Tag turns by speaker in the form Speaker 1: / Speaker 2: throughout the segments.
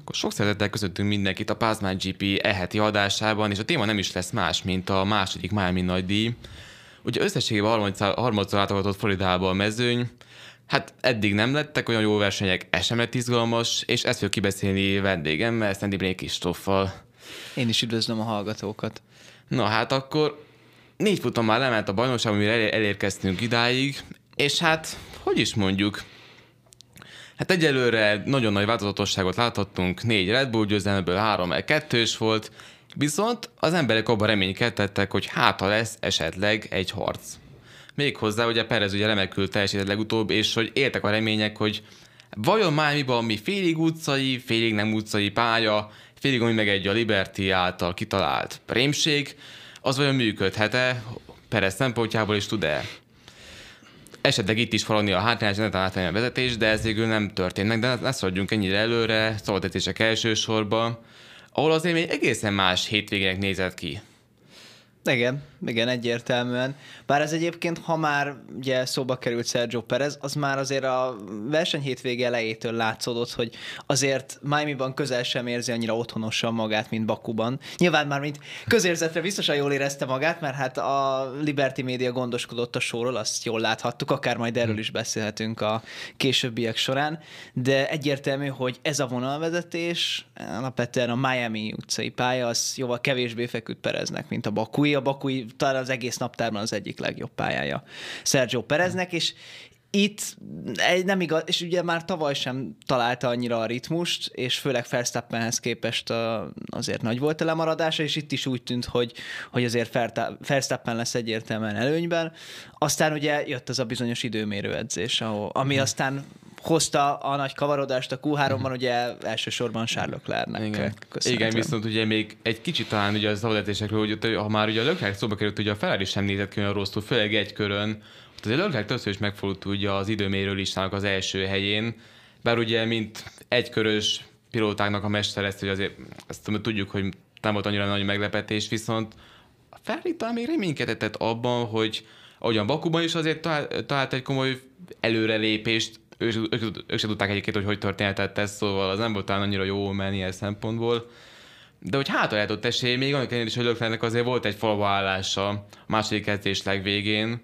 Speaker 1: Akkor sok szeretettel köszöntünk mindenkit a Pázmány GP eheti adásában, és a téma nem is lesz más, mint a második Miami nagy díj. Ugye összességében harmadszor látogatott Floridába a mezőny, Hát eddig nem lettek olyan jó versenyek, ez sem lett izgalmas, és ezt fog kibeszélni vendégemmel, Szendi Brék.
Speaker 2: Én is üdvözlöm a hallgatókat.
Speaker 1: Na hát akkor négy futam már lement a bajnokság, amire elérkeztünk idáig, és hát, hogy is mondjuk, Hát egyelőre nagyon nagy változatosságot láthattunk, négy Red Bull győzelmeből három el kettős volt, viszont az emberek abban reménykedtek, hogy hát lesz esetleg egy harc. Méghozzá ugye Perez ugye remekül teljesített legutóbb, és hogy éltek a remények, hogy vajon Miami-ban mi félig utcai, félig nem utcai pálya, félig ami meg egy a Liberty által kitalált rémség, az vajon működhet-e, Perez szempontjából is tud-e esetleg itt is falani a hátrányos, ne a vezetés, de ez végül nem történt de ne szaladjunk ennyire előre, szabadetések elsősorban, ahol azért még egészen más hétvégének nézett ki.
Speaker 2: Igen, igen, egyértelműen. Bár ez egyébként, ha már ugye szóba került Sergio Perez, az már azért a verseny hétvége elejétől látszódott, hogy azért Miami-ban közel sem érzi annyira otthonosan magát, mint Bakuban. Nyilván már mint közérzetre biztosan jól érezte magát, mert hát a Liberty Media gondoskodott a sorról, azt jól láthattuk, akár majd erről is beszélhetünk a későbbiek során, de egyértelmű, hogy ez a vonalvezetés, alapvetően a Miami utcai pálya, az jóval kevésbé feküdt Pereznek, mint a Bakui. A Bakui talán az egész naptárban az egyik legjobb pályája Sergio Pereznek, és itt nem igaz, és ugye már tavaly sem találta annyira a ritmust, és főleg Verstappenhez képest azért nagy volt a lemaradása, és itt is úgy tűnt, hogy, hogy azért Verstappen lesz egyértelműen előnyben. Aztán ugye jött az a bizonyos időmérő edzés, ahol, ami hmm. aztán hozta a nagy kavarodást a Q3-ban, uh-huh. ugye elsősorban Charles Leclerc-nek
Speaker 1: Igen. Igen, viszont ugye még egy kicsit talán ugye az szabadetésekről, hogy ha már ugye a Leclerc szóba került, ugye a Ferrari sem nézett ki olyan rosszul, főleg egy körön, azért Leclerc többször is megfordult ugye az időmérő listának az első helyén, bár ugye mint egykörös pilótáknak a mester ezt, hogy azért ezt tudjuk, hogy nem volt annyira nagy meglepetés, viszont a Ferrari talán még reménykedett abban, hogy ahogyan Bakuban is azért talált, talált egy komoly előrelépést, ők, ők, ők sem tudták egyébként, hogy hogy történhetett ez, szóval az nem volt talán annyira jó menni ilyen szempontból. De hogy hát lehetett esély, még annak ellenére is, hogy Löklernek azért volt egy falva állása a második kezdés legvégén.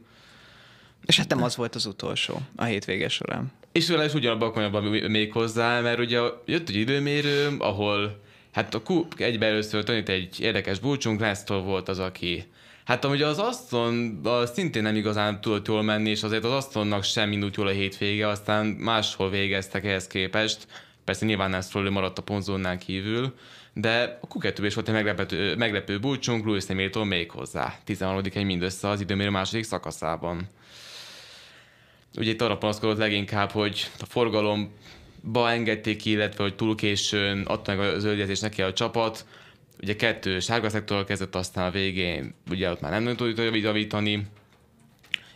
Speaker 2: És hát nem az volt az utolsó a hétvége során.
Speaker 1: És is ugyanabban a konyabban még hozzá, mert ugye jött egy időmérő, ahol hát a Q egybe először tanít egy érdekes búcsunk, Lesztól volt az, aki Hát amúgy az Aston szintén nem igazán tudott jól menni, és azért az Astonnak sem indult jól a hétvége, aztán máshol végeztek ehhez képest. Persze nyilván nem Stroll maradt a ponzónál kívül, de a q is volt egy meglepő, meglepő búcsunk, Louis Hamilton még hozzá. 13 egy mindössze az időmérő második szakaszában. Ugye itt arra panaszkodott leginkább, hogy a forgalomba engedték ki, illetve hogy túl későn adta meg a zöldjelzést neki a csapat, ugye kettő sárga szektorral kezdett, aztán a végén ugye ott már nem nagyon tudott javítani.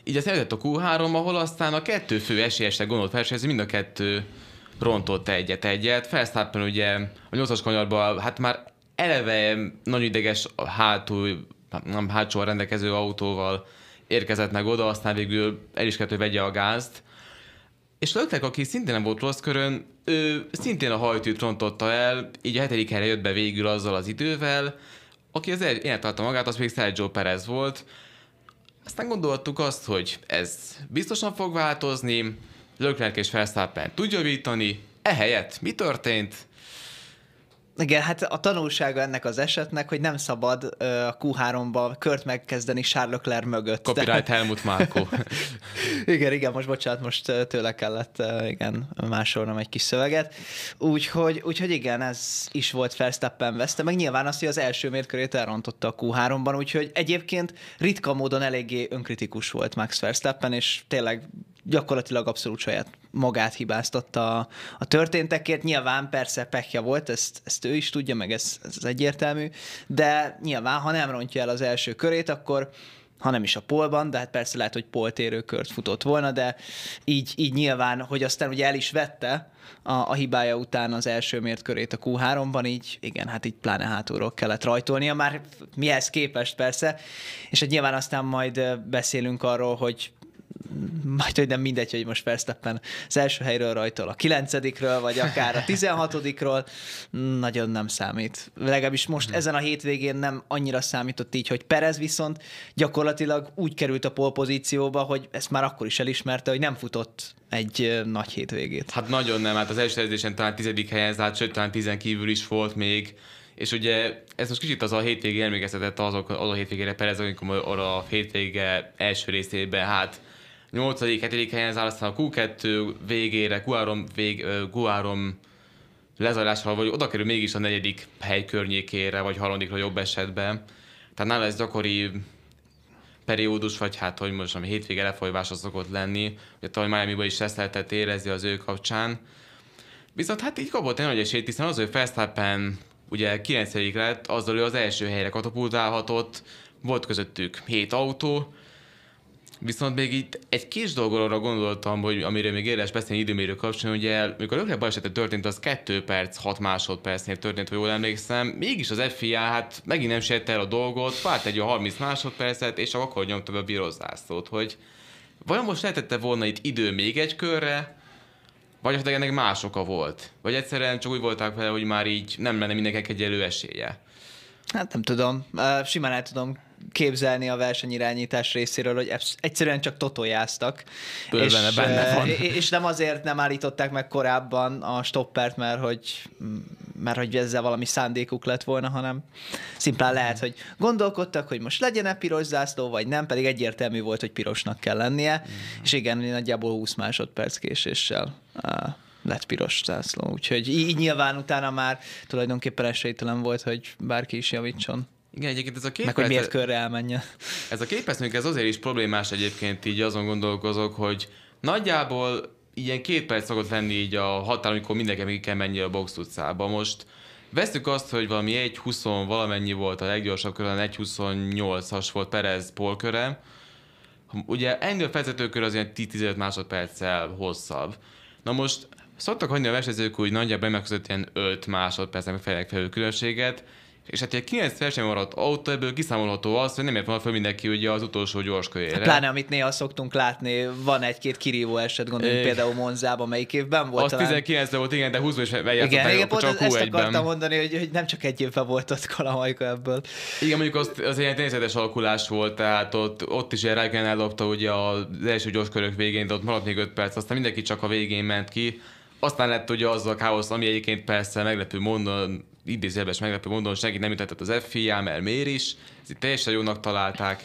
Speaker 1: Így az a Q3, ahol aztán a kettő fő esélyesre gondolt versenyző, mind a kettő rontott egyet-egyet. Felsztappen ugye a nyolcas kanyarban, hát már eleve nagyon ideges hátul, nem hátsó rendelkező autóval érkezett meg oda, aztán végül el is kellett, hogy vegye a gázt. És Löktek, aki szintén nem volt rossz körön, ő szintén a hajtűt rontotta el, így a hetedik helyre jött be végül azzal az idővel, aki az eltartta magát, az még Sergio Perez volt. Aztán gondoltuk azt, hogy ez biztosan fog változni, Leclerc és Verstappen tudja javítani, ehelyett mi történt?
Speaker 2: Igen, hát a tanulsága ennek az esetnek, hogy nem szabad a Q3-ba kört megkezdeni Charles Leclerc mögött.
Speaker 1: Copyright De... Helmut Márko.
Speaker 2: igen, igen, most bocsánat, most tőle kellett igen, másolnom egy kis szöveget. Úgyhogy, úgyhogy igen, ez is volt Verstappen veszte, meg nyilván azt, hogy az első mérkörét elrontotta a Q3-ban, úgyhogy egyébként ritka módon eléggé önkritikus volt Max Verstappen, és tényleg gyakorlatilag abszolút saját magát hibáztatta a, a történtekért. Nyilván persze pekja volt, ezt, ezt ő is tudja, meg ez, ez egyértelmű, de nyilván, ha nem rontja el az első körét, akkor ha nem is a polban, de hát persze lehet, hogy poltérő kört futott volna, de így, így nyilván, hogy aztán ugye el is vette a, a hibája után az első mért körét a Q3-ban, így igen, hát így pláne hátulról kellett rajtolnia, már mihez képest persze, és hát nyilván aztán majd beszélünk arról, hogy majd hogy nem mindegy, hogy most Verstappen az első helyről rajtol a kilencedikről, vagy akár a tizenhatodikról, nagyon nem számít. Legalábbis most ezen a hétvégén nem annyira számított így, hogy Perez viszont gyakorlatilag úgy került a polpozícióba, hogy ezt már akkor is elismerte, hogy nem futott egy nagy hétvégét.
Speaker 1: Hát nagyon nem, hát az első edzésen talán tizedik helyen zárt, sőt talán tizen kívül is volt még, és ugye ez most kicsit az a hétvége emlékeztetett azok, az a hétvégére Perez, amikor arra a hétvége első részében, hát 8. 7. helyen zárt, aztán a Q2 végére, Q3, vég, Q3 lezajlással, vagy oda kerül mégis a negyedik hely környékére, vagy harmadikra jobb esetben. Tehát nála ez gyakori periódus, vagy hát, hogy most ami hétvége lefolyvása szokott lenni. Ugye tavaly miami is ezt lehetett érezni az ő kapcsán. Viszont hát így kapott egy nagy esélyt, hiszen az, hogy Verstappen ugye 9 lett, azzal ő az első helyre katapultálhatott, volt közöttük 7 autó, Viszont még itt egy kis dolgokra gondoltam, hogy amire még érdemes beszélni időmérő kapcsolatban, ugye amikor a Leclerc balesete történt, az 2 perc, 6 másodpercnél történt, ha jól emlékszem. Mégis az FIA hát megint nem sérte el a dolgot, várt egy a 30 másodpercet, és akkor nyomta be a bírozászót, hogy vajon most lehetette volna itt idő még egy körre, vagy esetleg ennek más oka volt? Vagy egyszerűen csak úgy voltak vele, hogy már így nem lenne mindenkinek egy elő esélye?
Speaker 2: Hát nem tudom. Simán el tudom képzelni a versenyirányítás részéről, hogy egyszerűen csak totojáztak.
Speaker 1: És, benne van.
Speaker 2: és nem azért nem állították meg korábban a stoppert, mert hogy, mert hogy ezzel valami szándékuk lett volna, hanem szimplán lehet, hogy gondolkodtak, hogy most legyen-e piros zászló, vagy nem, pedig egyértelmű volt, hogy pirosnak kell lennie, mm. és igen, nagyjából 20 másodperc késéssel lett piros zászló. Úgyhogy így nyilván utána már tulajdonképpen esélytelen volt, hogy bárki is javítson.
Speaker 1: Igen, egyébként ez a
Speaker 2: két Meg hogy miért körre elmenjen.
Speaker 1: Ez a képeszmények, ez azért is problémás egyébként, így azon gondolkozok, hogy nagyjából ilyen két perc szokott venni így a határ, amikor mindenki kell menni a box utcába. Most vesztük azt, hogy valami 1.20 valamennyi volt a leggyorsabb körön, 1.28-as volt Perez polköre. Ugye ennél vezetőkör az ilyen 10-15 másodperccel hosszabb. Na most szoktak hagyni a versenyzők hogy nagyjából megközött ilyen 5 másodpercnek felül különbséget, és hát egy 9 verseny maradt autó, ebből kiszámolható az, hogy nem ért volna fel mindenki ugye az utolsó gyors körére.
Speaker 2: Pláne, amit néha szoktunk látni, van egy-két kirívó eset, gondolom, például Monzában, melyik évben volt.
Speaker 1: Az talán... 19 volt, igen, de 20 is eljátszott
Speaker 2: igen, igen, pont csak ezt akartam mondani, hogy, hogy, nem csak egy évben volt ott Kalamajka ebből.
Speaker 1: Igen, mondjuk az, az egy természetes alakulás volt, tehát ott, ott is Rijken ellopta ugye az első gyors körök végén, de ott maradt még 5 perc, aztán mindenki csak a végén ment ki. Aztán lett ugye az a káosz, ami egyébként persze meglepő módon idézőjelben meglepő módon senki nem jutott az FIA, mert miért is, ezt itt teljesen jónak találták.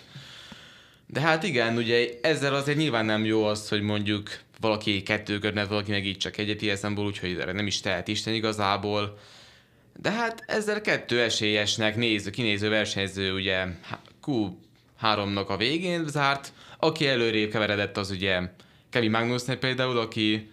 Speaker 1: De hát igen, ugye ezzel azért nyilván nem jó az, hogy mondjuk valaki kettő körnet, valaki meg így csak egyet ilyen úgyhogy erre nem is tehet Isten igazából. De hát ezzel kettő esélyesnek néző, kinéző versenyző ugye Q3-nak a végén zárt, aki előrébb keveredett az ugye Kevin Magnusnek például, aki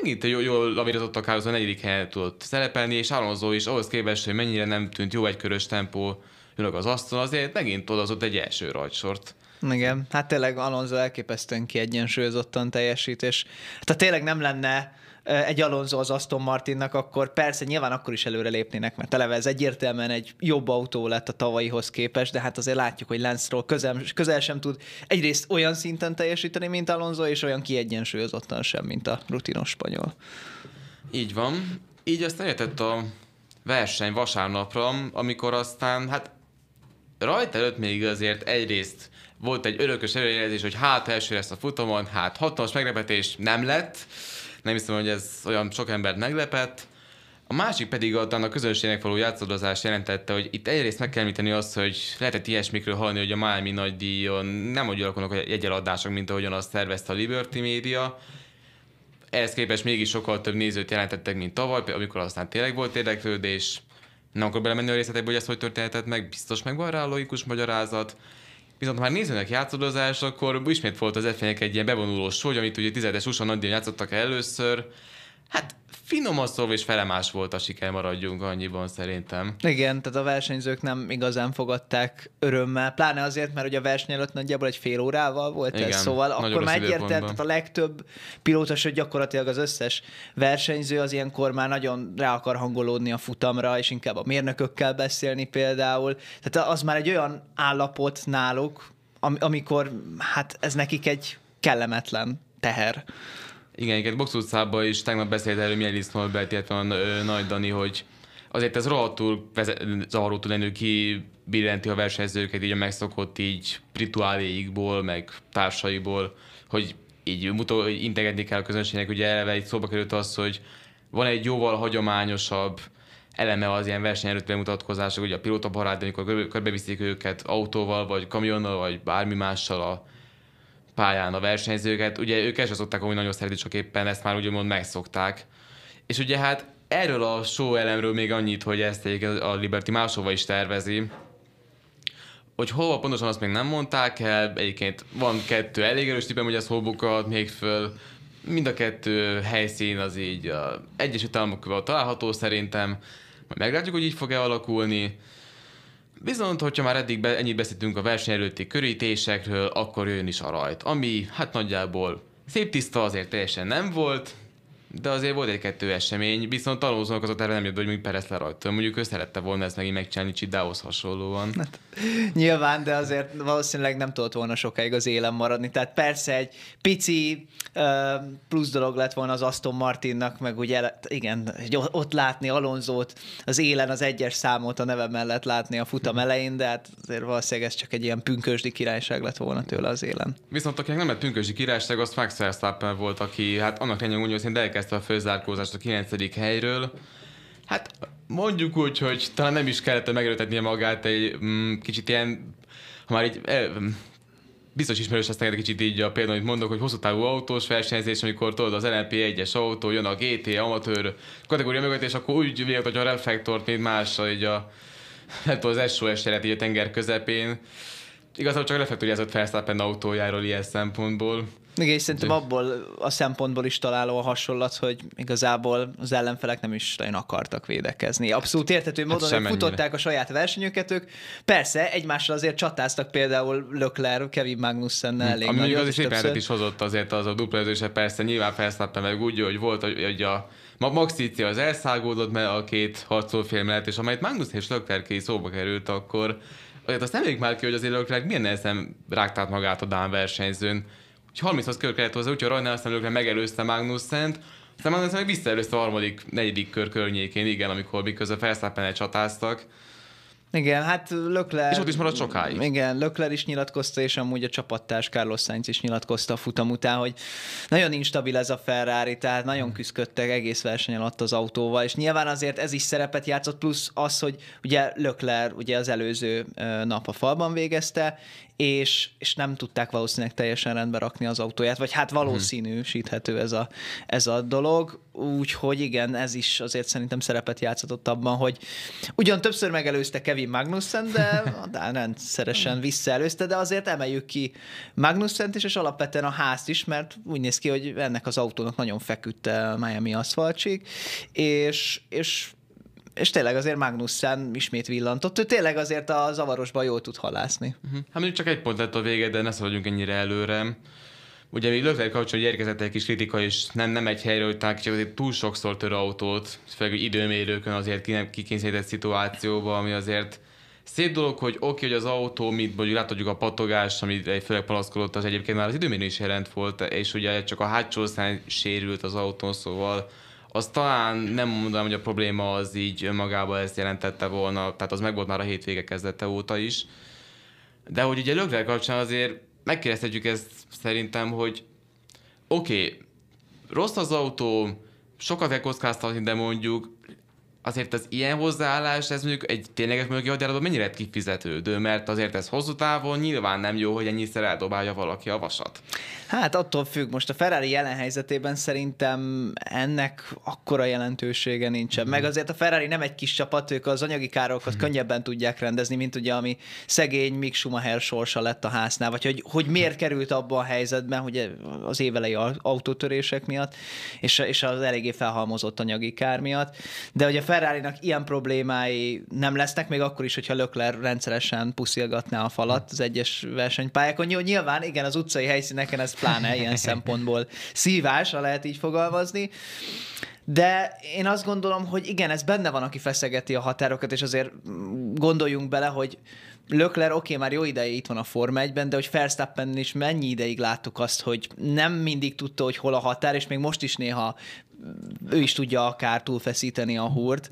Speaker 1: megint jól, jól lavírozott a a negyedik helyen tudott szerepelni, és Alonso is ahhoz képest, hogy mennyire nem tűnt jó egykörös tempó ülök az asztal, azért megint odazott egy első rajtsort.
Speaker 2: Igen, hát tényleg Alonso elképesztően kiegyensúlyozottan teljesít, és tehát tényleg nem lenne egy Alonso az Aston Martinnak, akkor persze nyilván akkor is előre lépnének, mert eleve ez egyértelműen egy jobb autó lett a tavalyihoz képest, de hát azért látjuk, hogy Lance Stroll közel, közel sem tud egyrészt olyan szinten teljesíteni, mint Alonso, és olyan kiegyensúlyozottan sem, mint a rutinos spanyol.
Speaker 1: Így van. Így aztán értett a verseny vasárnapra, amikor aztán, hát rajta előtt még azért egyrészt volt egy örökös előjelzés, hogy hát első lesz a futamon, hát hatalmas meglepetés nem lett, nem hiszem, hogy ez olyan sok embert meglepett. A másik pedig a, a közönségnek való játszadozás jelentette, hogy itt egyrészt meg kell említeni azt, hogy lehetett ilyesmikről hallani, hogy a Miami nagydíjon nem úgy alakulnak a jegyeladások, mint ahogyan azt tervezte a Liberty Media. Ehhez képest mégis sokkal több nézőt jelentettek, mint tavaly, amikor aztán tényleg volt érdeklődés. Nem akkor belemenni a részletekbe, hogy ez hogy történhetett meg, biztos meg van rá logikus magyarázat. Viszont ha már nézőnek játszadozás, akkor ismét volt az f egy ilyen bevonulós sor, amit ugye 10-es USA nagydíjon játszottak először. Hát finoman szólva és felemás volt a siker, maradjunk annyiban szerintem.
Speaker 2: Igen, tehát a versenyzők nem igazán fogadták örömmel, pláne azért, mert ugye a verseny előtt nagyjából egy fél órával volt Igen, ez, szóval akkor már egyértelmű, tehát a legtöbb pilóta, sőt gyakorlatilag az összes versenyző az ilyenkor már nagyon rá akar hangolódni a futamra, és inkább a mérnökökkel beszélni például. Tehát az már egy olyan állapot náluk, am, amikor hát ez nekik egy kellemetlen teher.
Speaker 1: Igen, igen, Box utcában is tegnap beszélt erről Mielis Norbert, illetve a Nagy Dani, hogy azért ez rohadtul zavaró tud lenni, ki billenti a versenyzőket így a megszokott így rituáléikból, meg társaiból, hogy így mutó, hogy integetni kell a közönségnek, ugye eleve egy szóba került az, hogy van egy jóval hagyományosabb eleme az ilyen verseny előtt bemutatkozások, ugye a pilóta barát, amikor körbeviszik őket autóval, vagy kamionnal, vagy bármi mással a pályán a versenyzőket. Ugye ők ezt szokták hogy nagyon szeretni, csak éppen ezt már úgymond megszokták. És ugye hát erről a show elemről még annyit, hogy ezt a Liberty máshova is tervezi, hogy hova pontosan azt még nem mondták el, egyébként van kettő elég erős tippem, hogy ez hol még föl, mind a kettő helyszín az így a Egyesült Államok található szerintem, majd meglátjuk, hogy így fog-e alakulni. Viszont, hogyha már eddig be, ennyit beszéltünk a verseny előtti körítésekről, akkor jön is a rajt, ami hát nagyjából szép tiszta azért teljesen nem volt, de azért volt egy-kettő esemény, viszont tanulzónak azok erre nem jött, hogy mondjuk Perez lerajta. Mondjuk ő szerette volna ezt megint megcsinálni Csidához hasonlóan. Hát,
Speaker 2: nyilván, de azért valószínűleg nem tudott volna sokáig az élen maradni. Tehát persze egy pici uh, plusz dolog lett volna az Aston Martinnak, meg ugye igen, ott látni Alonzót az élen az egyes számot a neve mellett látni a futam elején, de hát azért valószínűleg ez csak egy ilyen pünkösdi királyság lett volna tőle az élen.
Speaker 1: Viszont akinek nem lett pünkösdi királyság, az Max Verstappen volt, aki hát annak lényeg úgy, hogy elkezdte a főzárkózást a 9. helyről. Hát mondjuk úgy, hogy talán nem is kellett megerőtetnie magát egy mm, kicsit ilyen, ha már így eh, biztos ismerős lesz neked kicsit így a például, amit mondok, hogy hosszú távú autós versenyzés, amikor tudod az LMP 1-es autó, jön a GT, amatőr kategória mögött, és akkor úgy hogy a reflektort, mint más, így a, nem tudom, az SOS jelenet így a tenger közepén. Igazából csak reflektoriázott Verstappen autójáról ilyen szempontból.
Speaker 2: Igen, és szerintem abból a szempontból is találó a hasonlat, hogy igazából az ellenfelek nem is nagyon akartak védekezni. Abszolút értető hát módon, hogy futották a saját versenyüket, ők persze egymással azért csatáztak például Lökler, Kevin Magnussen hm. elég
Speaker 1: Ami az is éppen is hozott azért az a dupla persze nyilván felszállt meg úgy, hogy volt, hogy a Ma Max az elszágódott, mert a két harcolfél mellett, és amelyet Magnus és Lökler ki szóba került, akkor azért azt nem már ki, hogy azért Lökler milyen nehezen rágtált magát a Dán versenyzőn hogy 30 kör kellett hozzá, úgyhogy Rajnál aztán őkre megelőzte Magnussen-t, aztán Magnussen meg visszaelőzte a harmadik, negyedik kör környékén, igen, amikor miközben felszáppen csatáztak.
Speaker 2: Igen, hát Lökler...
Speaker 1: És ott is maradt sokáig.
Speaker 2: Igen, Lökler is nyilatkozta, és amúgy a csapattárs Carlos Sainz is nyilatkozta a futam után, hogy nagyon instabil ez a Ferrari, tehát nagyon küzdöttek egész verseny alatt az autóval, és nyilván azért ez is szerepet játszott, plusz az, hogy ugye Lökler ugye az előző nap a falban végezte, és, és nem tudták valószínűleg teljesen rendbe rakni az autóját, vagy hát valószínűsíthető ez a, ez a dolog, úgyhogy igen, ez is azért szerintem szerepet játszott abban, hogy ugyan többször megelőzte Kevin Magnussen, de Dán rendszeresen visszaelőzte, de azért emeljük ki Magnussen-t is, és alapvetően a házt is, mert úgy néz ki, hogy ennek az autónak nagyon feküdt a Miami aszfaltsig, és, és és tényleg azért Magnussen ismét villantott. Ő tényleg azért a zavarosban jól tud halászni.
Speaker 1: Uh-huh. Hát mondjuk csak egy pont lett a vége, de ne szaladjunk ennyire előre. Ugye még Lökler kapcsolatban érkezett egy kis kritika, és nem, nem egy helyre, hogy talán azért túl sokszor tör autót, főleg időmérőkön azért kikényszerített szituációba, ami azért szép dolog, hogy oké, okay, hogy az autó, mit mondjuk láthatjuk a patogás, ami egy főleg palaszkodott, az egyébként már az időmérő is jelent volt, és ugye csak a hátsó szán sérült az autón, szóval az talán nem mondanám, hogy a probléma az így önmagában ezt jelentette volna, tehát az megvolt már a hétvége kezdete óta is. De hogy ugye Lökler kapcsán azért megkérdezhetjük ezt szerintem, hogy oké, okay, rossz az autó, sokat kell kockáztatni, de mondjuk azért az ilyen hozzáállás, ez mondjuk egy tényleges mögé hadjáratban mennyire kifizetődő, mert azért ez hosszú távon nyilván nem jó, hogy ennyiszer eldobálja valaki a vasat.
Speaker 2: Hát attól függ, most a Ferrari jelen helyzetében szerintem ennek akkora jelentősége nincsen. Mm. Meg azért a Ferrari nem egy kis csapat, ők az anyagi károkat mm. könnyebben tudják rendezni, mint ugye ami szegény Mick Schumacher sorsa lett a háznál, vagy hogy, hogy miért került abba a helyzetben, hogy az évelei autótörések miatt, és, és az eléggé felhalmozott anyagi kár miatt. De hogy a Ferrari-nak ilyen problémái nem lesznek, még akkor is, hogyha Lökler rendszeresen puszilgatná a falat az egyes versenypályákon. Nyilván, igen, az utcai helyszíneken ez pláne ilyen szempontból szívás, ha lehet így fogalmazni. De én azt gondolom, hogy igen, ez benne van, aki feszegeti a határokat, és azért gondoljunk bele, hogy Lökler, oké, okay, már jó ideje itt van a Forma 1-ben, de hogy Verstappen is mennyi ideig láttuk azt, hogy nem mindig tudta, hogy hol a határ, és még most is néha ő is tudja akár túlfeszíteni a húrt,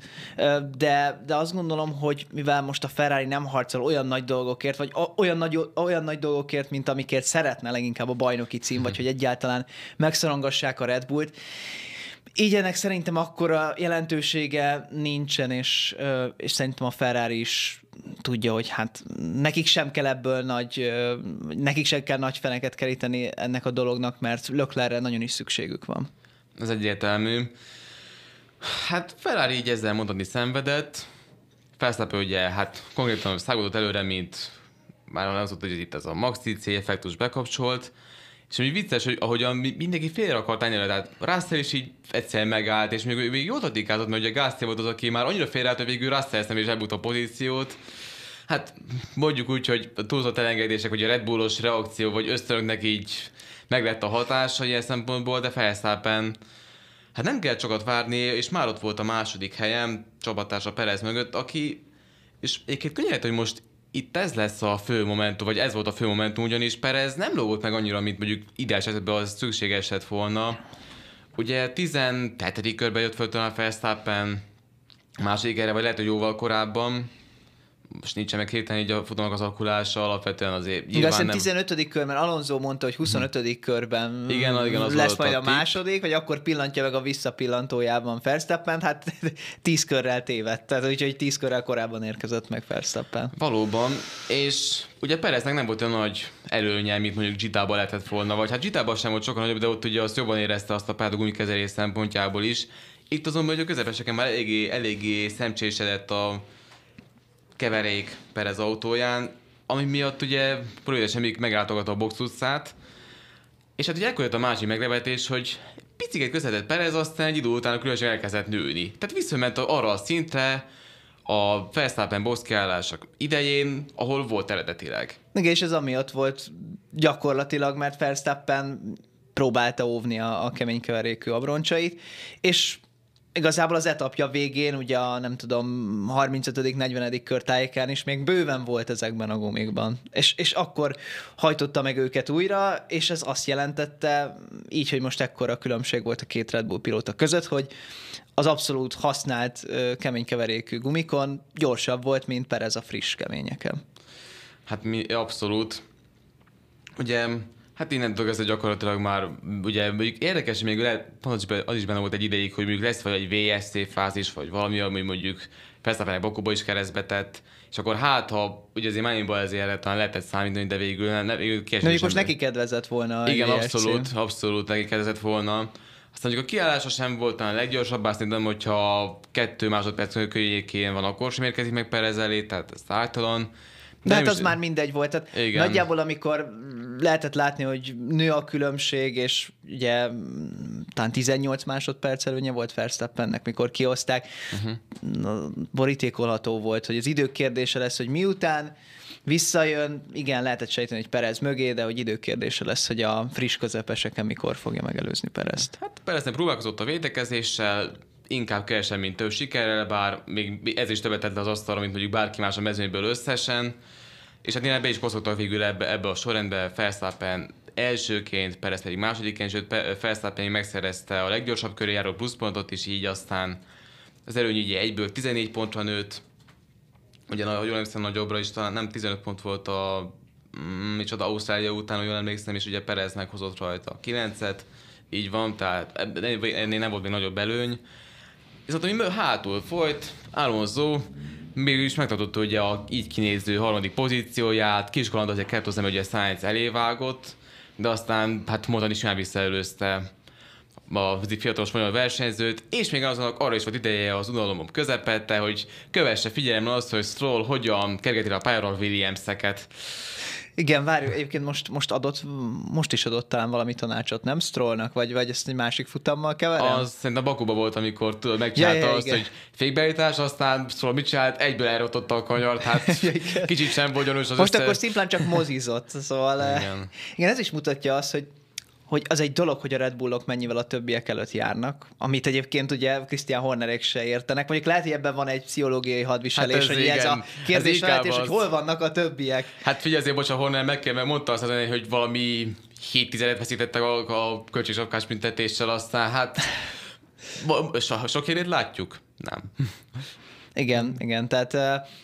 Speaker 2: de, de azt gondolom, hogy mivel most a Ferrari nem harcol olyan nagy dolgokért, vagy olyan nagy, olyan nagy dolgokért, mint amikért szeretne leginkább a bajnoki cím, vagy hogy egyáltalán megszorongassák a Red Bullt, így ennek szerintem akkora jelentősége nincsen, és, és szerintem a Ferrari is tudja, hogy hát nekik sem kell ebből nagy, nekik sem kell nagy feneket keríteni ennek a dolognak, mert Löklerre nagyon is szükségük van.
Speaker 1: Ez egyértelmű. Hát Ferrari így ezzel mondani szenvedett. Felszlápő ugye, hát konkrétan szágodott előre, mint már az ott, hogy itt ez a maxi C effektus bekapcsolt, és ami vicces, hogy ahogyan mindenki félre akart ennyire, tehát Russell is így egyszer megállt, és még, még jól tatíkázott, mert ugye Gasly volt az, aki már annyira félreállt, hogy végül Russell nem is elbújt a pozíciót. Hát mondjuk úgy, hogy túlzott elengedések, hogy a Red Bullos reakció, vagy ösztönöknek így meg lett a hatása ilyen szempontból, de felszápen hát nem kell sokat várni, és már ott volt a második helyem, a Perez mögött, aki, és egyébként könnyen hogy most itt ez lesz a fő momentum, vagy ez volt a fő momentum, ugyanis Perez nem lógott meg annyira, mint mondjuk ideális esetben az szükséges lett volna. Ugye 17. körben jött föl talán Verstappen második erre, vagy lehet, hogy jóval korábban, most nincsen meg hirtelen így a futamnak az alakulása, alapvetően azért
Speaker 2: nyilván igen, nem... 15. kör, mert Alonso mondta, hogy 25. Hmm. körben igen, igen, az lesz majd a, a második, vagy akkor pillantja meg a visszapillantójában Verstappen, hát 10 körrel tévedt, tehát úgyhogy 10 körrel korábban érkezett meg Verstappen.
Speaker 1: Valóban, és ugye Pereznek nem volt olyan nagy előnye, mint mondjuk Gitába lehetett volna, vagy hát Gitába sem volt sokkal nagyobb, de ott ugye azt jobban érezte azt a párt kezelés szempontjából is. Itt azonban, hogy a közepeseken már eléggé, eléggé szemcsésedett a keverék Perez autóján, ami miatt ugye Providesen még meglátogatta a box utcát, és hát ugye ekkor a másik meglevetés, hogy picit közvetett Perez, aztán egy idő után a különbség elkezdett nőni. Tehát visszament arra a szintre, a Verstappen box idején, ahol volt eredetileg.
Speaker 2: Igen, és ez amiatt volt gyakorlatilag, mert Verstappen próbálta óvni a, a kemény keverékű abroncsait, és igazából az etapja végén, ugye a nem tudom, 35 40 kör tájékán is még bőven volt ezekben a gumikban. És, és akkor hajtotta meg őket újra, és ez azt jelentette, így, hogy most ekkora különbség volt a két Red Bull pilóta között, hogy az abszolút használt kemény keverékű gumikon gyorsabb volt, mint Perez a friss keményeken.
Speaker 1: Hát mi abszolút. Ugye Hát innentől kezdve gyakorlatilag már, ugye mondjuk érdekes, még lehet, az is benne volt egy ideig, hogy mondjuk lesz vagy egy VSC fázis, vagy valami, ami mondjuk Verstappen Bokuba is keresztbe tett, és akkor hát, ha ugye azért Miami-ból ezért talán lehetett számítani, de végül, ne, végül
Speaker 2: kiesés. most neki kedvezett volna
Speaker 1: a Igen, VSC. abszolút, abszolút neki kedvezett volna. Aztán mondjuk a kiállása sem volt talán a leggyorsabb, azt szerintem, hogyha kettő másodperc környékén van, akkor sem érkezik meg Perez elé, tehát ez általán.
Speaker 2: De, hát az is... már mindegy volt. Tehát Igen. Nagyjából, amikor lehetett látni, hogy nő a különbség, és ugye talán 18 másodperc előnye volt Verstappennek, mikor kioszták. Uh-huh. Borítékolható volt, hogy az idők kérdése lesz, hogy miután visszajön, igen, lehetett sejteni, hogy Perez mögé, de hogy időkérdése lesz, hogy a friss közepeseken mikor fogja megelőzni Perezt.
Speaker 1: Hát Pereznek próbálkozott a védekezéssel, inkább kevesebb, mint több sikerrel, bár még ez is többet tett az asztalra, mint mondjuk bárki más a mezőnyből összesen. És hát nyilván be is koszoltak végül ebbe, ebbe a sorrendbe, Verstappen elsőként, Perez pedig másodikként, sőt Verstappen megszerezte a leggyorsabb köré járó pluszpontot, és így aztán az előny így egyből 14 pontra nőtt, ugye jól emlékszem nagyobbra is, talán nem 15 pont volt a mm, micsoda Ausztrália után, jól emlékszem, és ugye Pereznek hozott rajta 9-et, így van, tehát ennél nem volt még nagyobb előny. Viszont ami hátul folyt, Alonso mégis megtartotta ugye a így kinéző harmadik pozícióját, kis kaland azért hozzá, hogy a Sainz elévágott, de aztán hát módon is már visszaelőzte a fiatalos magyar versenyzőt, és még azonnak arra is volt ideje az unalomom közepette, hogy kövesse figyelemmel azt, hogy Stroll hogyan kergeti a pályára Williams-eket.
Speaker 2: Igen, várj, egyébként most, most adott, most is adott talán valami tanácsot, nem Strollnak, vagy, vagy ezt egy másik futammal keverem?
Speaker 1: Az szerintem Bakuba volt, amikor tudod, megcsinálta ja, ja, azt, igen. hogy fékbeállítás, aztán Stroll mit csinált, egyből elrototta a kanyart, hát ja, kicsit sem volt gyanús
Speaker 2: az Most össze... akkor szimplán csak mozizott, szóval igen. igen, ez is mutatja azt, hogy hogy az egy dolog, hogy a Red Bullok mennyivel a többiek előtt járnak, amit egyébként ugye Christian Hornerek se értenek. Mondjuk lehet, hogy ebben van egy pszichológiai hadviselés, hát ez hogy igen, ez a kérdés ez és hogy hol vannak a többiek.
Speaker 1: Hát figyelj, azért bocs, a Horner meg kell, mert mondta azt, hogy valami 7 tizedet veszítettek a, a költségsapkás büntetéssel, aztán hát so, sok érét látjuk? Nem.
Speaker 2: Igen, igen, tehát,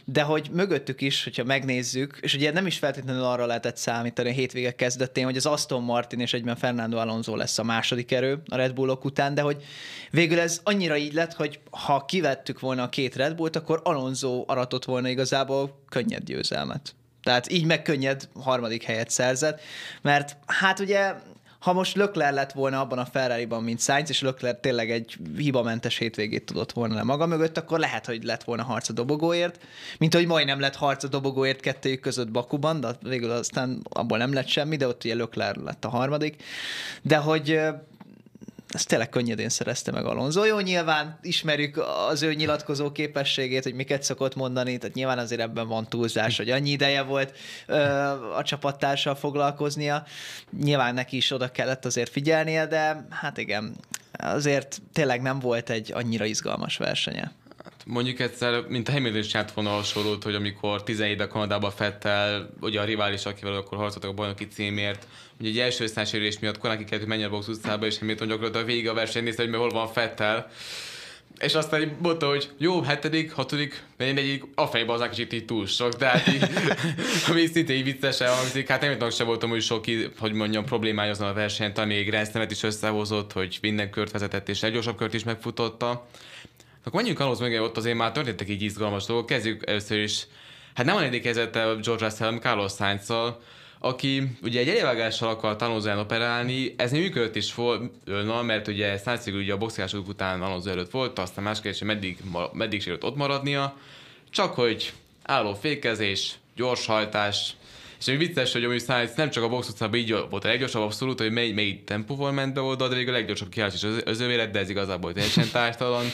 Speaker 2: de hogy mögöttük is, hogyha megnézzük, és ugye nem is feltétlenül arra lehetett számítani a hétvége kezdetén, hogy az Aston Martin és egyben Fernando Alonso lesz a második erő a Red Bullok után, de hogy végül ez annyira így lett, hogy ha kivettük volna a két Red Bullt, akkor Alonso aratott volna igazából könnyed győzelmet. Tehát így meg könnyed harmadik helyet szerzett, mert hát ugye ha most Lökler lett volna abban a Ferrari-ban, mint Sainz, és Lökler tényleg egy hibamentes hétvégét tudott volna le maga mögött, akkor lehet, hogy lett volna harc a dobogóért, mint hogy majdnem lett harc a dobogóért kettőjük között Bakuban, de végül aztán abból nem lett semmi, de ott ugye Lökler lett a harmadik. De hogy ezt tényleg könnyedén szerezte meg Alonso. Jó, nyilván ismerjük az ő nyilatkozó képességét, hogy miket szokott mondani, tehát nyilván azért ebben van túlzás, hogy annyi ideje volt ö, a csapattársal foglalkoznia. Nyilván neki is oda kellett azért figyelnie, de hát igen, azért tényleg nem volt egy annyira izgalmas versenye.
Speaker 1: Mondjuk egyszer, mint a is csinált volna hasonlót, hogy amikor 17 Kanadába Fettel, ugye a rivális, akivel akkor harcoltak a bajnoki címért, Ugye egy első összásérés miatt Konaki kellett, hogy menjen a box utcába, és Hamilton gyakorlatilag végig a verseny nézte, hogy hol van Fettel. És aztán mondta, hogy jó, hetedik, hatodik, egyik a fejbe az kicsit így túl sok, de hát így, ami szintén így viccesen hangzik, hát nem sem voltam hogy sok, hogy mondjam, problémája azon a versenyt, ami még Grenznemet is összehozott, hogy minden kört vezetett, és egy gyorsabb kört is megfutotta. Akkor menjünk ahhoz meg, ott azért már történtek így izgalmas dolgok. Kezdjük először is, hát nem a negyedik helyzettel George Russell, Carlos sainz aki ugye egy elvágással akart Alonso operálni, ez nem működött is volna, mert ugye Sainz ugye a boxolások után Alonso előtt volt, aztán más kérdés, hogy meddig, meddig sikerült ott maradnia, csak hogy álló fékezés, gyors hajtás, és egy vicces, hogy amúgy Sainz nem csak a box utcában így volt a leggyorsabb abszolút, hogy mely, mely tempóval ment be oda, de még a leggyorsabb kiállás is az, az övé de ez igazából teljesen tártalan.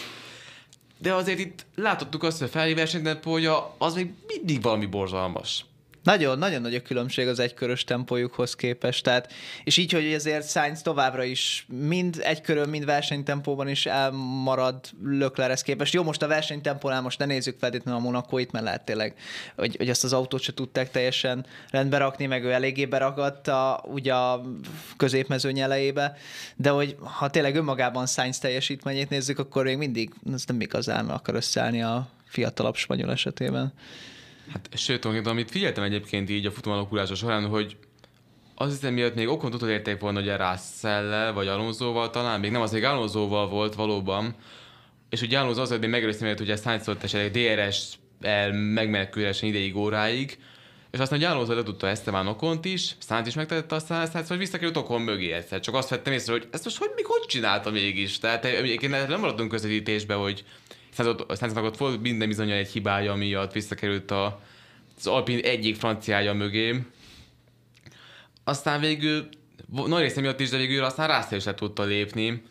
Speaker 1: De azért itt látottuk azt, hogy a felhívás versenytempója az még mindig valami borzalmas.
Speaker 2: Nagyon, nagyon nagy a különbség az egykörös tempójukhoz képest. Tehát, és így, hogy ezért Sainz továbbra is mind egykörön, mind versenytempóban is elmarad Löklerhez képest. Jó, most a versenytempónál most ne nézzük feltétlenül a Monakóit, mert lehet tényleg, hogy, hogy ezt az autót se tudták teljesen rendbe rakni, meg ő eléggé beragadt a, ugye a középmezőny elejébe, de hogy ha tényleg önmagában Sainz teljesítményét nézzük, akkor még mindig ez nem igazán akar összeállni a fiatalabb spanyol esetében.
Speaker 1: Hát sőt, amit figyeltem egyébként így a futamalakulása során, hogy az hiszem, miatt még okon tudod érték volna, hogy a russell vagy Alonsoval talán, még nem, az még Alonsoval volt valóban, és ugye Alonso az, hogy megelőzte, mert ugye Sainz volt esetleg DRS el megmenekülesen ideig óráig, és aztán, hogy Alonso le tudta Esteban Okont is, Sainz is megtette a Sainz, hogy visszakerült Okon mögé egyszer. Csak azt vettem észre, hogy ezt most hogy, mikor csinálta mégis? Tehát egyébként nem maradtunk közvetítésbe, hogy Sainznak ott volt minden bizony egy hibája miatt visszakerült a, az Alpin egyik franciája mögé. Aztán végül, nagy része miatt is, de végül aztán Russell is le tudta lépni.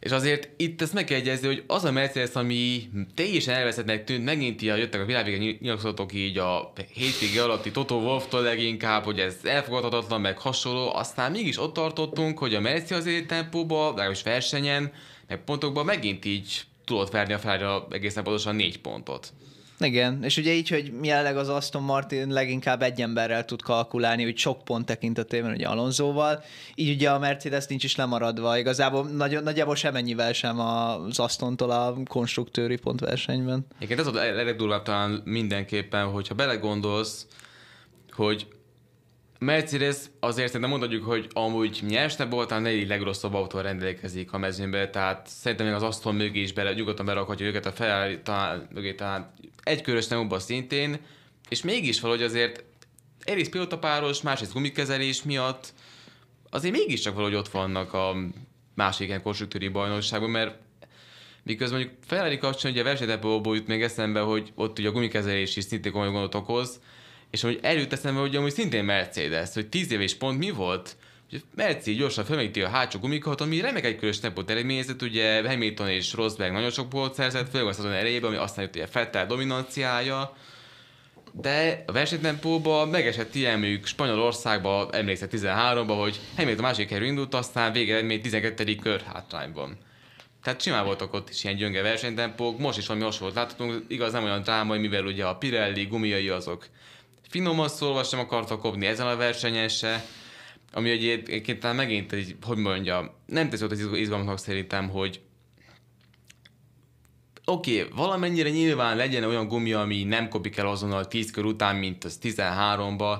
Speaker 1: És azért itt ezt meg kell egyezni, hogy az a Mercedes, ami teljesen elveszettnek tűnt, megint ilyen jöttek a világvége nyilatkozatok így a hétvége alatti Toto Wolf-tól leginkább, hogy ez elfogadhatatlan, meg hasonló, aztán mégis ott tartottunk, hogy a Mercedes azért tempóban, legalábbis versenyen, meg pontokban megint így tudott verni a Ferrari egészen pontosan négy pontot.
Speaker 2: Igen, és ugye így, hogy jelenleg az Aston Martin leginkább egy emberrel tud kalkulálni, hogy sok pont tekintetében, ugye Alonsoval, így ugye a Mercedes nincs is lemaradva, igazából nagy, nagyjából semennyivel sem az Astontól a konstruktőri pontversenyben.
Speaker 1: Igen, ez a legdurvább talán mindenképpen, hogyha belegondolsz, hogy Mercedes azért nem mondhatjuk, hogy amúgy nyersebb volt, a negyedik legrosszabb autó rendelkezik a mezőnbe, tehát szerintem még az Aston mögé is bele, nyugodtan berakhatja őket a Ferrari talán, mögé talán egy körös nem szintén, és mégis valahogy azért egyrészt pilotapáros, másrészt gumikezelés miatt azért mégiscsak valahogy ott vannak a másik ilyen konstruktúri bajnokságban, mert miközben mondjuk Ferrari kapcsán ugye a versenytempóból jut még eszembe, hogy ott ugye a gumikezelés is szintén komoly gondot okoz, és hogy előtt eszembe, hogy amúgy szintén Mercedes, hogy 10 éves pont mi volt, hogy Merci gyorsan felmegíti a hátsó gumikat, ami remek egy körös tempót eredményezett, ugye Hamilton és Rosberg nagyon sok volt szerzett, főleg az azon erejében, ami aztán jött ugye Fettel dominanciája. de a versenytempóban megesett ilyen mondjuk Spanyolországba, emlékszem 13-ba, hogy Hamilton a másik helyről indult, aztán végeredmény 12. kör hátrányban. Tehát simán voltak ott is ilyen gyönge versenytempók, most is valami hasonlót láthatunk, igaz nem olyan drámai, mivel ugye a Pirelli gumiai azok finoman szólva sem akartak kopni ezen a versenyen se, ami egyébként talán megint, egy, hogy mondja, nem teszi ott az izgalomnak szerintem, hogy oké, okay, valamennyire nyilván legyen olyan gumi, ami nem kopik el azonnal 10 kör után, mint az 13-ba,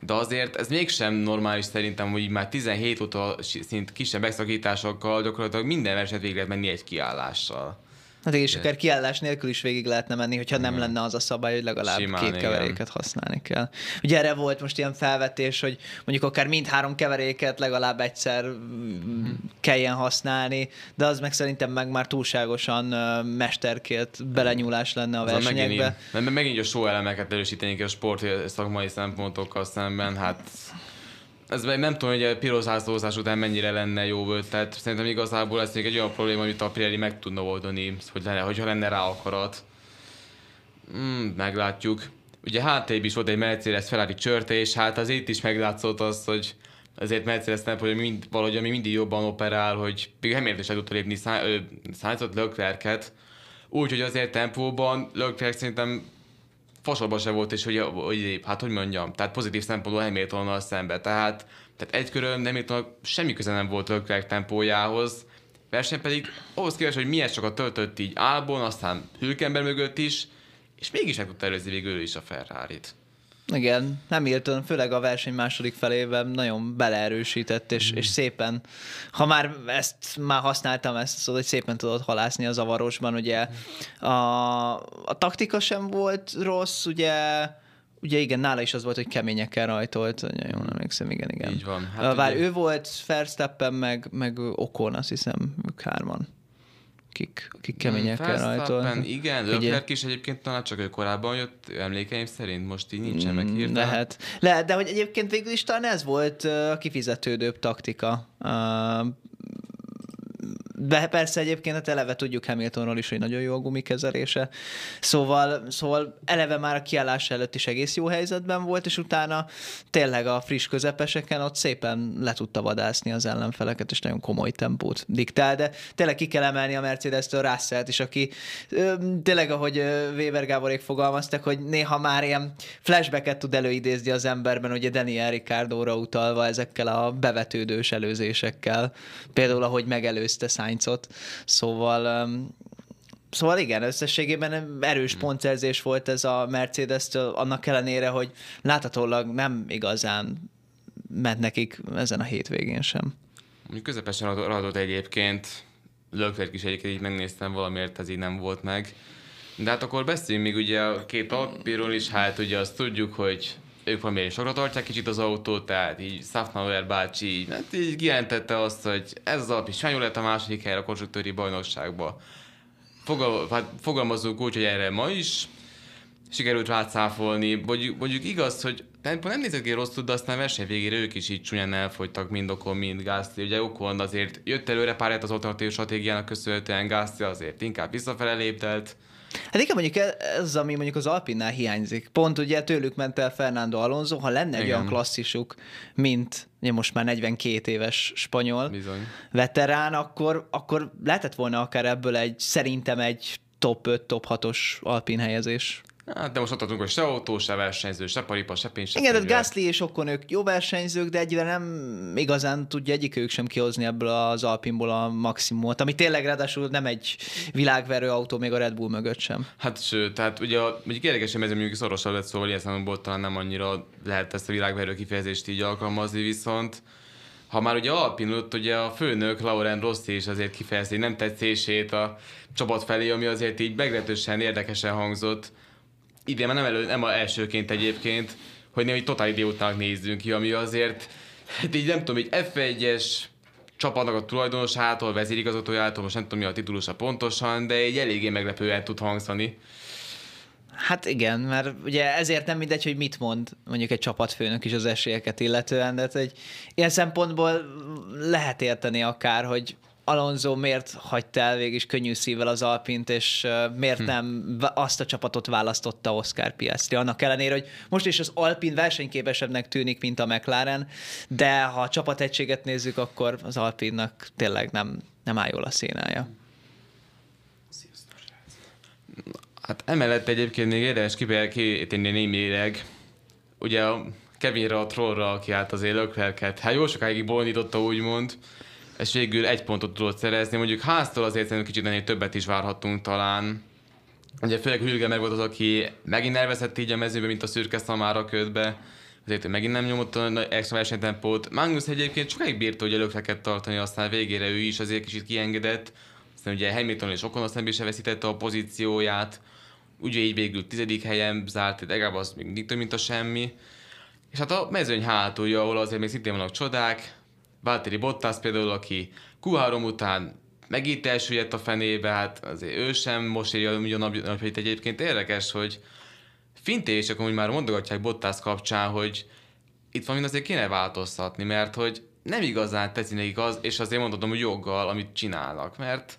Speaker 1: de azért ez mégsem normális szerintem, hogy már 17 óta szint kisebb megszakításokkal gyakorlatilag minden versenyt végig lehet menni egy kiállással.
Speaker 2: Hát és akár kiállás nélkül is végig lehetne menni, hogyha igen. nem lenne az a szabály, hogy legalább Simán, két igen. keveréket használni kell. Ugye erre volt most ilyen felvetés, hogy mondjuk akár mindhárom keveréket legalább egyszer hmm. kelljen használni, de az meg szerintem meg már túlságosan mesterkélt belenyúlás lenne a az versenyekbe.
Speaker 1: Megint, mert megint a show elemeket erősíteni a sport szakmai szempontokkal szemben, hát ez nem tudom, hogy a pirozászlózás után mennyire lenne jó ötlet. Szerintem igazából ez még egy olyan probléma, amit a Pirelli meg tudna oldani, hogy lenne, hogyha lenne rá akarat. Mm, meglátjuk. Ugye hátrébb is volt egy Mercedes Ferrari csörte, és hát az itt is meglátszott az, hogy azért Mercedes nem, hogy mind, valahogy ami mindig jobban operál, hogy még Hamilton sem tudta lépni Sainzot Leclerc-et, úgyhogy azért tempóban Leclerc szerintem fasorban se volt, és hogy, hogy, hát hogy mondjam, tehát pozitív szempontból Hamiltonnal szembe. Tehát, tehát egy körön Hamilton semmi köze nem volt Leclerc tempójához, verseny pedig ahhoz képest, hogy milyen sokat töltött így Albon, aztán Hülkenberg mögött is, és mégis meg tudta előzni végül is a Ferrari-t.
Speaker 2: Igen, nem írtam, főleg a verseny második felében nagyon beleerősített, és, mm. és szépen, ha már ezt már használtam ezt, szóval, hogy szépen tudod halászni a zavarosban, ugye a, a taktika sem volt rossz, ugye Ugye igen, nála is az volt, hogy keményekkel rajtolt, jól emlékszem, igen, igen.
Speaker 1: Így van.
Speaker 2: Hát Vár, ugye... ő volt Verstappen, meg, meg Okon, azt hiszem, ők hárman akik, akik kemények kell rajta.
Speaker 1: Igen, Leclerc is egyébként talán csak ő korábban jött, emlékeim szerint, most így nincsen meg
Speaker 2: mm, Lehet. Lehet, de hogy egyébként végül is talán ez volt a kifizetődőbb taktika de persze egyébként hát eleve tudjuk Hamiltonról is, hogy nagyon jó a gumikezelése. Szóval, szóval eleve már a kiállás előtt is egész jó helyzetben volt, és utána tényleg a friss közepeseken ott szépen le tudta vadászni az ellenfeleket, és nagyon komoly tempót diktál, de tényleg ki kell emelni a Mercedes-től Russell-t is, aki tényleg, ahogy Weber Gáborék fogalmaztak, hogy néha már ilyen flashbacket tud előidézni az emberben, ugye Daniel Ricciardo-ra utalva ezekkel a bevetődős előzésekkel. Például, ahogy megelőzte Sainzot, szóval Szóval igen, összességében erős hmm. pontszerzés volt ez a Mercedes-től, annak ellenére, hogy láthatólag nem igazán ment nekik ezen a hétvégén sem.
Speaker 1: Mondjuk közepesen adott egyébként, Löklerk is egyébként így megnéztem, valamiért ez így nem volt meg. De hát akkor beszéljünk még ugye a két alapíról is, hát ugye azt tudjuk, hogy ők valamiért sokra tartják kicsit az autót, tehát így Safnauer bácsi így, hát így kijelentette azt, hogy ez az alap is jól lett a második helyre a konstruktőri bajnokságba. Fogal, hát fogalmazunk úgy, hogy erre ma is sikerült rátszáfolni. Mondjuk, mondjuk igaz, hogy nem, nem nézett ki rosszul, de aztán verseny végére ők is így csúnyán elfogytak, mind Okon, mind Gászti. Ugye Okon azért jött előre pár az alternatív stratégiának köszönhetően, Gászti azért inkább visszafele léptelt.
Speaker 2: Hát igen, mondjuk ez, ami mondjuk az Alpinnál hiányzik. Pont ugye tőlük ment el Fernando Alonso, ha lenne egy igen. olyan klasszisuk, mint ugye most már 42 éves spanyol
Speaker 1: Bizony.
Speaker 2: veterán, akkor, akkor lehetett volna akár ebből egy, szerintem egy top 5, top 6-os Alpin helyezés.
Speaker 1: Hát, de most ott adunk, hogy se autó, se versenyző, se paripa, se pénz, se
Speaker 2: Igen, tehát Gasly és Okon ők jó versenyzők, de egyre nem igazán tudja egyik ők sem kihozni ebből az Alpinból a maximumot, ami tényleg ráadásul nem egy világverő autó még a Red Bull mögött sem.
Speaker 1: Hát sőt, tehát ugye mondjuk érdekes, hogy ez mondjuk szorosabb lett, szóval ilyen szempontból talán nem annyira lehet ezt a világverő kifejezést így alkalmazni, viszont ha már ugye Alpin ugye a főnök Lauren Rossi is azért kifejezi nem tetszését a csapat felé, ami azért így meglehetősen érdekesen hangzott, idén már nem, elő, nem a elsőként egyébként, hogy nem egy totál idiótának nézzünk ki, ami azért, hát így nem tudom, egy F1-es csapatnak a tulajdonosától, vezérigazgatójától, most nem tudom mi a titulusa pontosan, de egy eléggé meglepően tud hangzani.
Speaker 2: Hát igen, mert ugye ezért nem mindegy, hogy mit mond mondjuk egy csapatfőnök is az esélyeket illetően, de hát egy ilyen szempontból lehet érteni akár, hogy Alonso miért hagyta el végig könnyű szívvel az Alpint, és miért hm. nem azt a csapatot választotta Oscar Piastri, annak ellenére, hogy most is az Alpin versenyképesebbnek tűnik, mint a McLaren, de ha a csapategységet nézzük, akkor az Alpinnak tényleg nem, nem áll jól a szénája.
Speaker 1: Hát emellett egyébként még érdemes kiténni némileg, ugye a Kevinre a trollra, aki állt az élőkvelket, hát jó sokáig bolondította úgymond, és végül egy pontot tudott szerezni. Mondjuk háztól azért kicsit ennél többet is várhattunk talán. Ugye főleg Hülge volt az, aki megint elveszett így a mezőbe, mint a szürke szamára ködbe. Azért megint nem nyomott a extra versenytempót. Magnus egyébként sokáig bírta hogy előfeket tartani, aztán végére ő is azért kicsit kiengedett. Aztán ugye Hamilton és Okon aztán is veszítette a pozícióját. Ugye így végül tizedik helyen zárt, legalább az még több, mint a semmi. És hát a mezőny hátulja, ahol azért még szintén vannak csodák, Valtteri Bottas például, aki Q3 után megint elsüllyedt a fenébe, hát azért ő sem most írja ugyanapjait egyébként érdekes, hogy fintések amúgy már mondogatják Bottas kapcsán, hogy itt van azért kéne változtatni, mert hogy nem igazán teszi nekik az, és azért mondhatom, hogy joggal, amit csinálnak, mert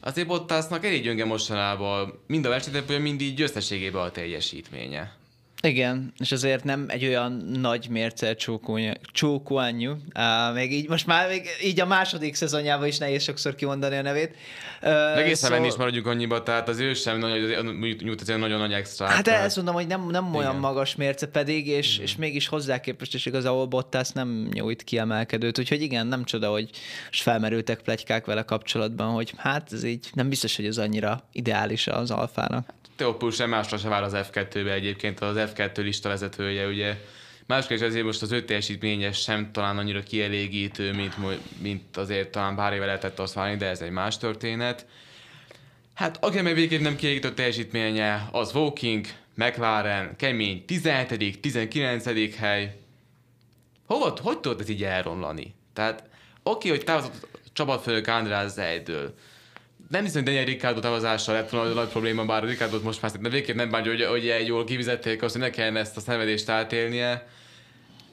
Speaker 1: azért Bottasnak elég gyönge mostanában mind a versenytempója, mind így összességében a teljesítménye.
Speaker 2: Igen, és azért nem egy olyan nagy mérce csókóanyú, uh, még így, most már még így a második szezonjában is nehéz sokszor kimondani a nevét.
Speaker 1: Uh, Egészen szóval... is maradjuk annyiba, tehát az ő sem nyújt azért nagyon nagy extra.
Speaker 2: Hát tehát... ezt mondom, hogy nem, nem olyan Igen. magas mérce pedig, és, igen. és mégis hozzá képest is igazából Bottas nem nyújt kiemelkedőt, úgyhogy igen, nem csoda, hogy és felmerültek plegykák vele kapcsolatban, hogy hát ez így nem biztos, hogy ez annyira ideális az alfának.
Speaker 1: Teopul sem másra se vár az F2-be egyébként, az F2 lista vezetője, ugye Másképp azért most az öt teljesítménye sem talán annyira kielégítő, mint, mint azért talán pár éve lehetett azt várni, de ez egy más történet. Hát aki meg végén nem kielégítő teljesítménye, az Walking, McLaren, kemény 17 19 hely. Hova, hogy tudod ez így elromlani? Tehát oké, hogy távozott csapatfőnök András Zeidől, nem hiszem, hogy Daniel Ricardo tavazással lett volna nagy probléma, bár a Ricardo most már de végképp nem bánja, hogy, hogy egy jól kivizették azt, hogy ne kellene ezt a szenvedést átélnie.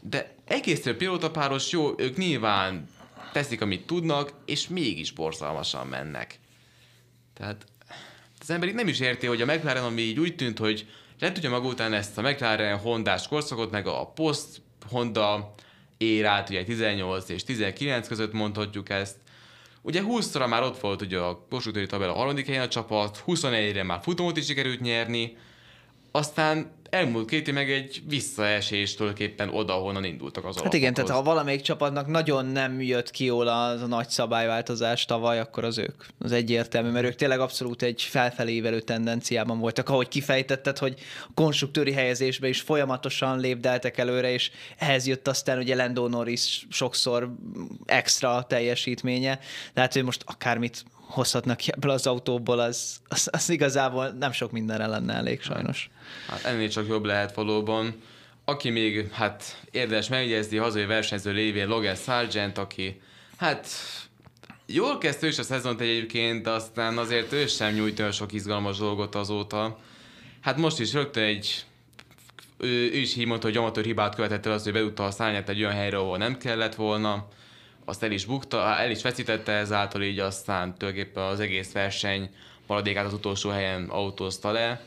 Speaker 1: De egész pilótapáros jó, ők nyilván teszik, amit tudnak, és mégis borzalmasan mennek. Tehát az ember itt nem is érti, hogy a McLaren, ami így úgy tűnt, hogy le tudja maga után ezt a McLaren Hondás korszakot, meg a post Honda érát, ugye 18 és 19 között mondhatjuk ezt, Ugye 20-ra már ott volt ugye a konstruktőri tabella harmadik helyen a csapat, 21-re már futamot is sikerült nyerni, aztán elmúlt két év meg egy visszaesés tulajdonképpen oda, honnan indultak az
Speaker 2: Hát igen, tehát ha valamelyik csapatnak nagyon nem jött ki jól az a nagy szabályváltozás tavaly, akkor az ők. Az egyértelmű, mert ők tényleg abszolút egy felfelé ívelő tendenciában voltak. Ahogy kifejtetted, hogy a konstruktőri helyezésbe is folyamatosan lépdeltek előre, és ehhez jött aztán ugye Lando Norris sokszor extra teljesítménye. Tehát, hogy most akármit hozhatnak ki ebből az autóból, az, az, az igazából nem sok mindenre lenne elég sajnos.
Speaker 1: Hát ennél csak jobb lehet valóban. Aki még, hát érdemes megjegyezni, hazai versenyző lévén Logan Sargent, aki hát jól kezdte is a szezont egyébként, aztán azért ő sem nyújt olyan sok izgalmas dolgot azóta. Hát most is rögtön egy ő, ő is így mondta, hogy amatőr hibát követett el az, hogy beútta a szárnyát egy olyan helyre, ahol nem kellett volna azt el is bukta, el is veszítette ezáltal, így aztán tulajdonképpen az egész verseny maradékát az utolsó helyen autózta le.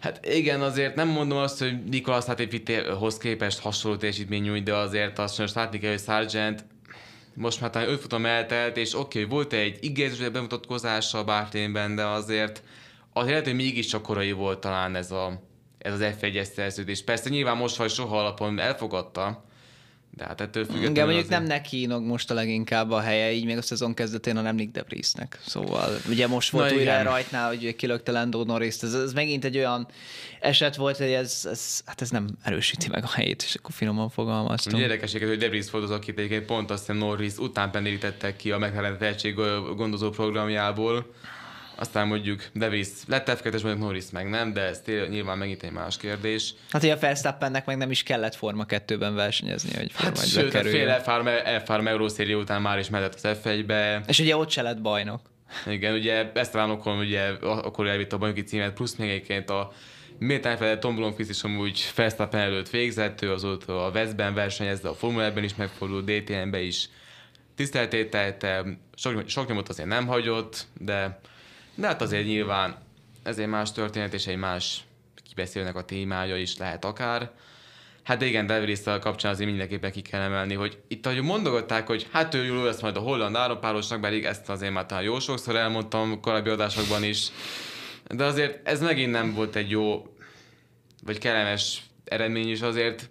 Speaker 1: Hát igen, azért nem mondom azt, hogy Nikolas hoz képest hasonló teljesítmény nyújt, de azért azt most látni kell, hogy Sargent most már talán öt futam eltelt, és oké, okay, volt egy igényes bemutatkozása a Bárténben, de azért azért lehet, hogy mégiscsak korai volt talán ez, a, ez az F1-es szerződés. Persze nyilván most vagy soha alapon elfogadta, de hát ettől függetlenül
Speaker 2: Igen, mondjuk azért... nem neki inog most a leginkább a helye, így még a szezon kezdetén, hanem Nick Debrisnek. Szóval ugye most volt Na, újra igen. rajtnál, hogy kilökte Lando norris ez, ez, megint egy olyan eset volt, hogy ez, ez, hát ez nem erősíti meg a helyét, és akkor finoman fogalmaztunk.
Speaker 1: Ugye érdekességet, hogy Debris volt az, akit egyébként pont azt hiszem Norris után penérítettek ki a McLaren tehetség gondozó programjából, aztán mondjuk Davis lett f mondjuk Norris meg nem, de ez tényleg nyilván megint egy más kérdés.
Speaker 2: Hát, hogy a Verstappennek meg nem is kellett Forma 2-ben versenyezni, hogy
Speaker 1: Forma hát, sőt, a fél F3 Eurószéria után már is mehetett az F1-be.
Speaker 2: És ugye ott se lett bajnok.
Speaker 1: Igen, ugye Esteban Ocon ugye akkor elvitt a bajnoki címet, plusz még egyébként a Miért elfelejtett Tom Blomqvist is amúgy Verstappen előtt végzett, ő azóta a Westben versenyezte, a Formula ben is megfordult, DTM-be is tiszteltételtem, sok, sok nyomot azért nem hagyott, de, de hát azért nyilván ez egy más történet, és egy más kibeszélnek a témája is lehet akár. Hát de igen, Davis kapcsán azért mindenképpen ki kell emelni, hogy itt ahogy mondogatták, hogy hát ő jó lesz majd a holland állampárosnak, pedig ezt azért már talán jó sokszor elmondtam korábbi adásokban is, de azért ez megint nem volt egy jó, vagy kellemes eredmény is azért.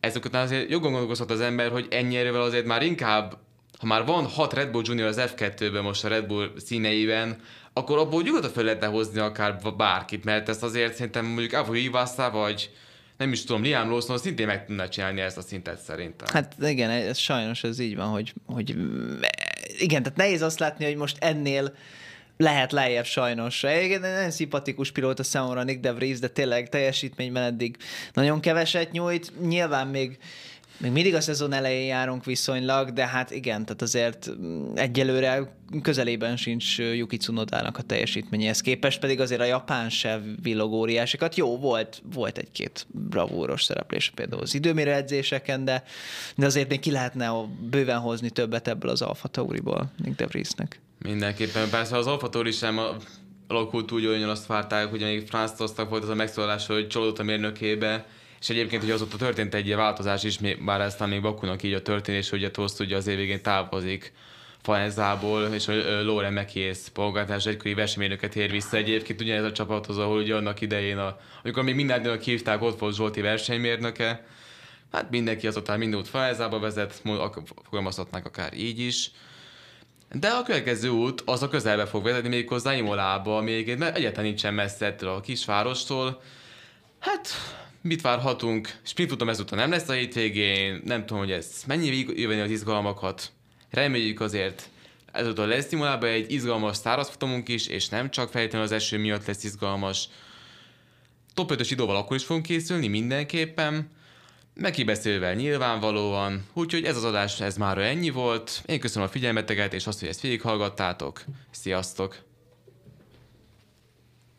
Speaker 1: Ezek után azért jobban gondolkozhat az ember, hogy ennyi erővel azért már inkább, ha már van hat Red Bull Junior az F2-ben most a Red Bull színeiben, akkor abból nyugodtan fel lehetne hozni akár bárkit, mert ezt azért szerintem mondjuk Avo Ivászá, vagy nem is tudom, Liam Lawson szintén meg tudna csinálni ezt a szintet szerintem.
Speaker 2: Hát igen, ez sajnos ez így van, hogy, hogy igen, tehát nehéz azt látni, hogy most ennél lehet lejjebb sajnos. Igen, nagyon szimpatikus pilóta számomra Nick De Vries, de tényleg teljesítményben eddig nagyon keveset nyújt. Nyilván még még mindig a szezon elején járunk viszonylag, de hát igen, tehát azért egyelőre közelében sincs Yuki Tsunodának a teljesítményéhez képest, pedig azért a japán se villog. Jó, volt, volt egy-két bravúros szereplés például az időmérő edzéseken, de, de azért még ki lehetne bőven hozni többet ebből az Alfa Tauriból Nick De Vriesnek.
Speaker 1: Mindenképpen, persze az Alfa Tauri sem alakult úgy, hogy azt várták, hogy még Franz volt az a megszólás, hogy csalódott a mérnökébe, és egyébként hogy azóta történt egy változás is, bár aztán még Bakunak így a történés, hogy a Toszt ugye az év végén távozik Faenzából, és a Loren Mekész polgártárs egykori versenymérnöket ér vissza. Egyébként ugyanez a csapathoz, ahol ugye annak idején, a, amikor még mindennyian hívták, ott volt Zsolti versenymérnöke, hát mindenki azután mindent Faenzába vezet, fogalmazhatnánk akár így is. De a következő út az a közelbe fog vezetni méghozzá Imolába, még egyáltalán nincsen messze ettől a kisvárostól. Hát mit várhatunk? Sprint futam ezúttal nem lesz a hétvégén, nem tudom, hogy ez mennyi jöveni az izgalmakat. Reméljük azért ezúttal lesz Timolában egy izgalmas szárazfutamunk is, és nem csak feltétlenül az eső miatt lesz izgalmas. Top 5-ös időval akkor is fogunk készülni mindenképpen, megkibeszélve nyilvánvalóan, úgyhogy ez az adás ez már ennyi volt. Én köszönöm a figyelmeteket, és azt, hogy ezt végighallgattátok. Sziasztok!